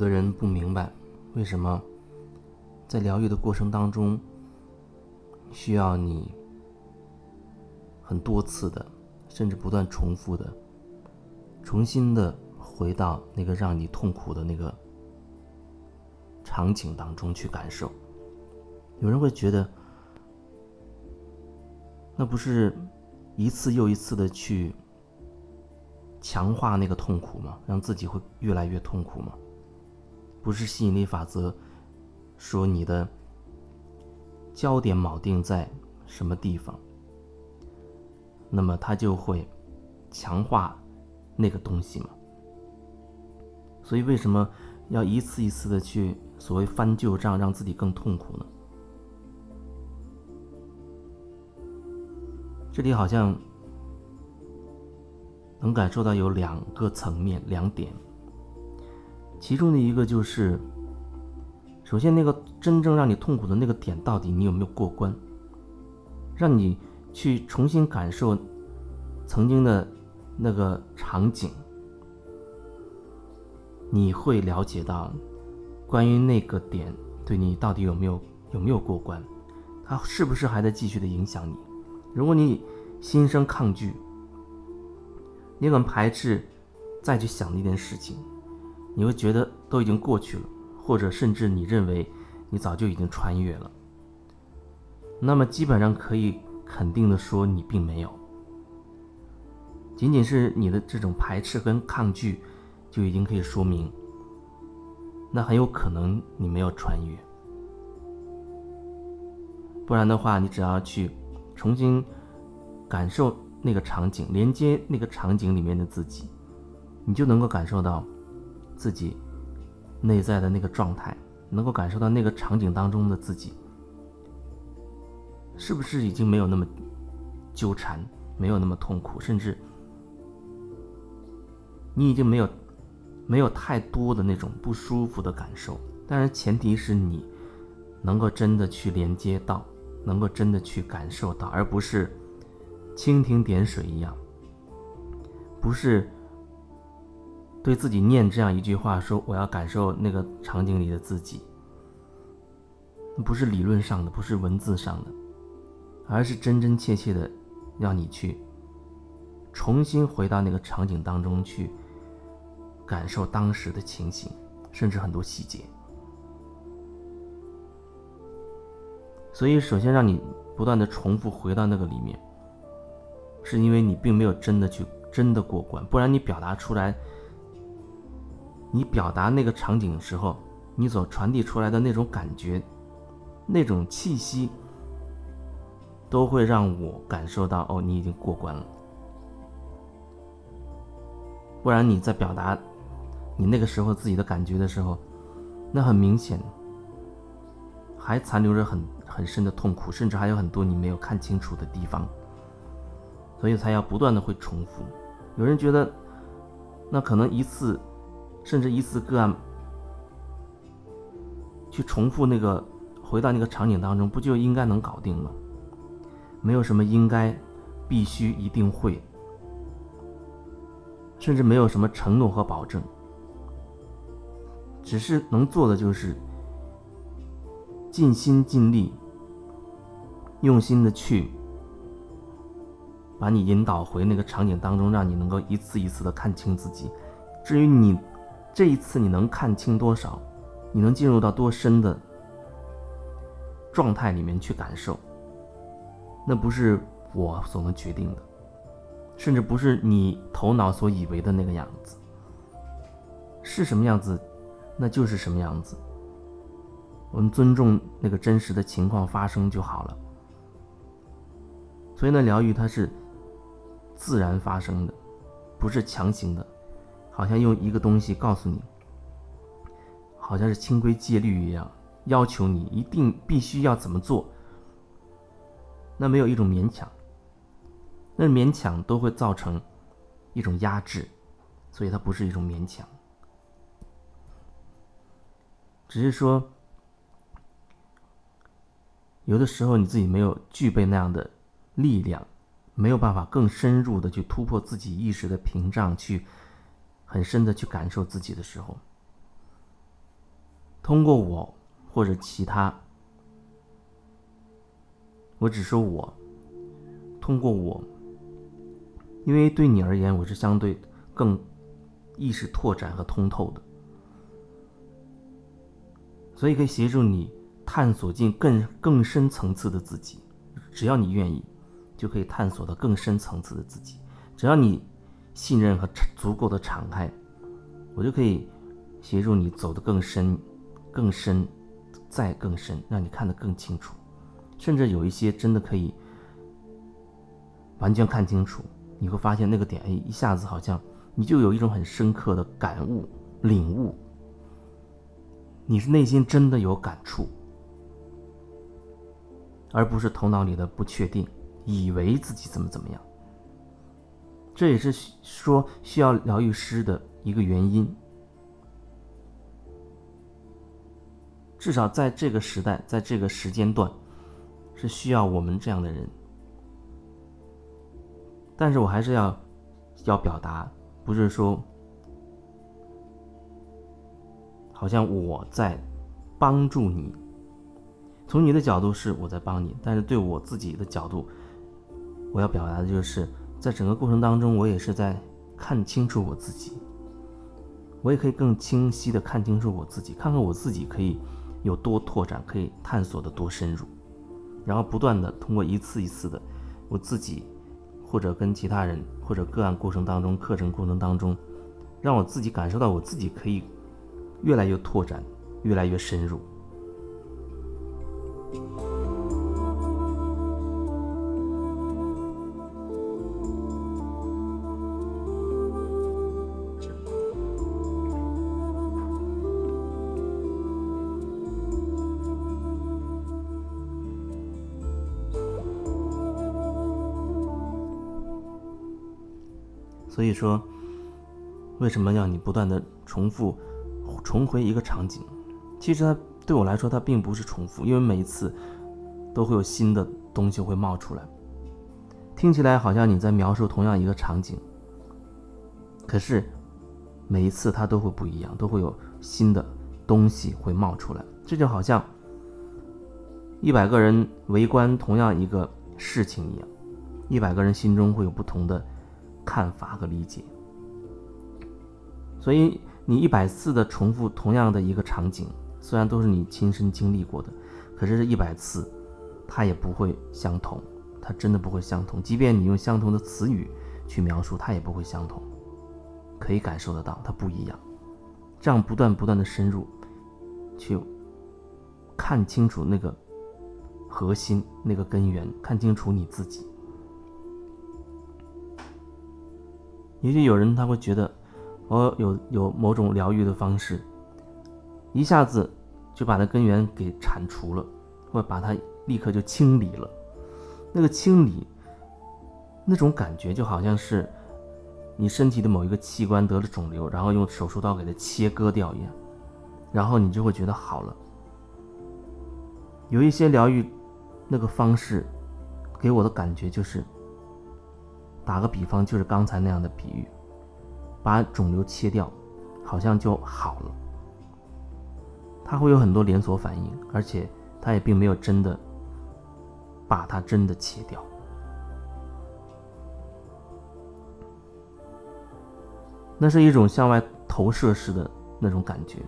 有的人不明白，为什么在疗愈的过程当中，需要你很多次的，甚至不断重复的，重新的回到那个让你痛苦的那个场景当中去感受。有人会觉得，那不是一次又一次的去强化那个痛苦吗？让自己会越来越痛苦吗？不是吸引力法则说你的焦点锚定在什么地方，那么它就会强化那个东西嘛。所以为什么要一次一次的去所谓翻旧账，让自己更痛苦呢？这里好像能感受到有两个层面，两点。其中的一个就是，首先那个真正让你痛苦的那个点，到底你有没有过关？让你去重新感受曾经的那个场景，你会了解到关于那个点对你到底有没有有没有过关，它是不是还在继续的影响你？如果你心生抗拒，你很排斥再去想那件事情。你会觉得都已经过去了，或者甚至你认为你早就已经穿越了。那么基本上可以肯定的说，你并没有。仅仅是你的这种排斥跟抗拒，就已经可以说明，那很有可能你没有穿越。不然的话，你只要去重新感受那个场景，连接那个场景里面的自己，你就能够感受到。自己内在的那个状态，能够感受到那个场景当中的自己，是不是已经没有那么纠缠，没有那么痛苦，甚至你已经没有没有太多的那种不舒服的感受。当然，前提是你能够真的去连接到，能够真的去感受到，而不是蜻蜓点水一样，不是。对自己念这样一句话，说我要感受那个场景里的自己，不是理论上的，不是文字上的，而是真真切切的，让你去重新回到那个场景当中去，感受当时的情形，甚至很多细节。所以，首先让你不断的重复回到那个里面，是因为你并没有真的去真的过关，不然你表达出来。你表达那个场景的时候，你所传递出来的那种感觉、那种气息，都会让我感受到哦，你已经过关了。不然你在表达你那个时候自己的感觉的时候，那很明显还残留着很很深的痛苦，甚至还有很多你没有看清楚的地方，所以才要不断的会重复。有人觉得，那可能一次。甚至一次个案，去重复那个，回到那个场景当中，不就应该能搞定吗？没有什么应该、必须、一定会，甚至没有什么承诺和保证，只是能做的就是尽心尽力、用心的去把你引导回那个场景当中，让你能够一次一次的看清自己。至于你。这一次你能看清多少？你能进入到多深的状态里面去感受？那不是我所能决定的，甚至不是你头脑所以为的那个样子。是什么样子，那就是什么样子。我们尊重那个真实的情况发生就好了。所以呢，疗愈它是自然发生的，不是强行的。好像用一个东西告诉你，好像是清规戒律一样，要求你一定必须要怎么做。那没有一种勉强，那勉强都会造成一种压制，所以它不是一种勉强，只是说有的时候你自己没有具备那样的力量，没有办法更深入的去突破自己意识的屏障去。很深的去感受自己的时候，通过我或者其他，我只说我，通过我，因为对你而言，我是相对更意识拓展和通透的，所以可以协助你探索进更更深层次的自己。只要你愿意，就可以探索到更深层次的自己。只要你信任和足够的敞开，我就可以协助你走得更深。更深，再更深，让你看得更清楚，甚至有一些真的可以完全看清楚。你会发现那个点，哎，一下子好像你就有一种很深刻的感悟、领悟。你是内心真的有感触，而不是头脑里的不确定，以为自己怎么怎么样。这也是说需要疗愈师的一个原因。至少在这个时代，在这个时间段，是需要我们这样的人。但是我还是要要表达，不是说好像我在帮助你。从你的角度是我在帮你，但是对我自己的角度，我要表达的就是在整个过程当中，我也是在看清楚我自己。我也可以更清晰的看清楚我自己，看看我自己可以。有多拓展，可以探索的多深入，然后不断的通过一次一次的，我自己或者跟其他人或者个案过程当中，课程过程当中，让我自己感受到我自己可以越来越拓展，越来越深入。所以说，为什么要你不断的重复、重回一个场景？其实它对我来说，它并不是重复，因为每一次都会有新的东西会冒出来。听起来好像你在描述同样一个场景，可是每一次它都会不一样，都会有新的东西会冒出来。这就好像一百个人围观同样一个事情一样，一百个人心中会有不同的。看法和理解，所以你一百次的重复同样的一个场景，虽然都是你亲身经历过的，可是这一百次，它也不会相同，它真的不会相同。即便你用相同的词语去描述，它也不会相同。可以感受得到，它不一样。这样不断不断的深入，去看清楚那个核心、那个根源，看清楚你自己。也许有人他会觉得，我有有某种疗愈的方式，一下子就把它根源给铲除了，或把它立刻就清理了。那个清理，那种感觉就好像是你身体的某一个器官得了肿瘤，然后用手术刀给它切割掉一样，然后你就会觉得好了。有一些疗愈那个方式，给我的感觉就是。打个比方，就是刚才那样的比喻，把肿瘤切掉，好像就好了。它会有很多连锁反应，而且它也并没有真的把它真的切掉。那是一种向外投射式的那种感觉。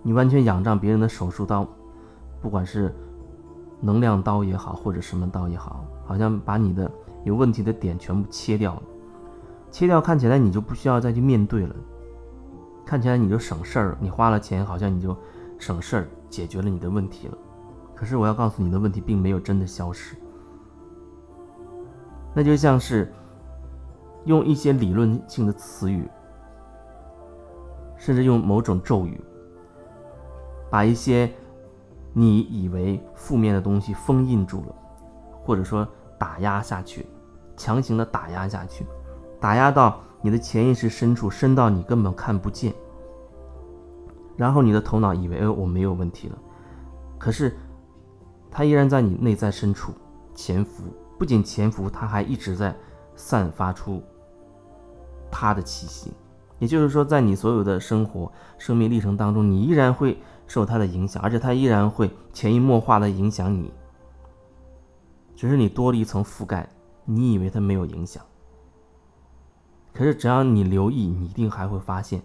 你完全仰仗别人的手术刀，不管是。能量刀也好，或者什么刀也好，好像把你的有问题的点全部切掉了，切掉看起来你就不需要再去面对了，看起来你就省事儿，你花了钱好像你就省事儿，解决了你的问题了。可是我要告诉你的问题并没有真的消失，那就像是用一些理论性的词语，甚至用某种咒语，把一些。你以为负面的东西封印住了，或者说打压下去，强行的打压下去，打压到你的潜意识深处，深到你根本看不见。然后你的头脑以为，哎，我没有问题了，可是它依然在你内在深处潜伏，不仅潜伏，它还一直在散发出它的气息。也就是说，在你所有的生活、生命历程当中，你依然会受它的影响，而且它依然会潜移默化的影响你。只是你多了一层覆盖，你以为它没有影响，可是只要你留意，你一定还会发现，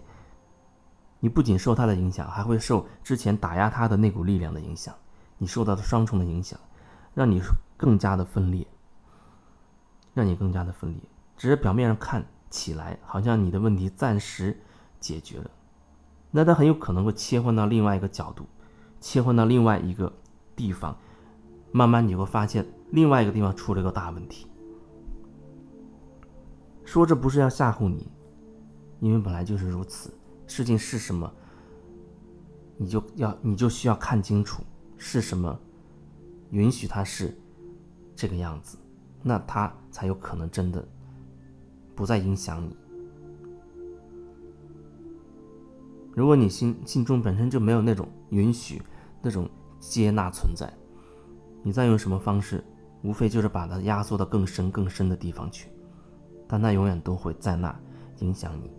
你不仅受它的影响，还会受之前打压它的那股力量的影响，你受到的双重的影响，让你更加的分裂，让你更加的分裂。只是表面上看。起来，好像你的问题暂时解决了，那他很有可能会切换到另外一个角度，切换到另外一个地方，慢慢你会发现另外一个地方出了一个大问题。说这不是要吓唬你，因为本来就是如此，事情是什么，你就要你就需要看清楚是什么，允许它是这个样子，那它才有可能真的。不再影响你。如果你心心中本身就没有那种允许、那种接纳存在，你再用什么方式，无非就是把它压缩到更深、更深的地方去，但那永远都会在那影响你。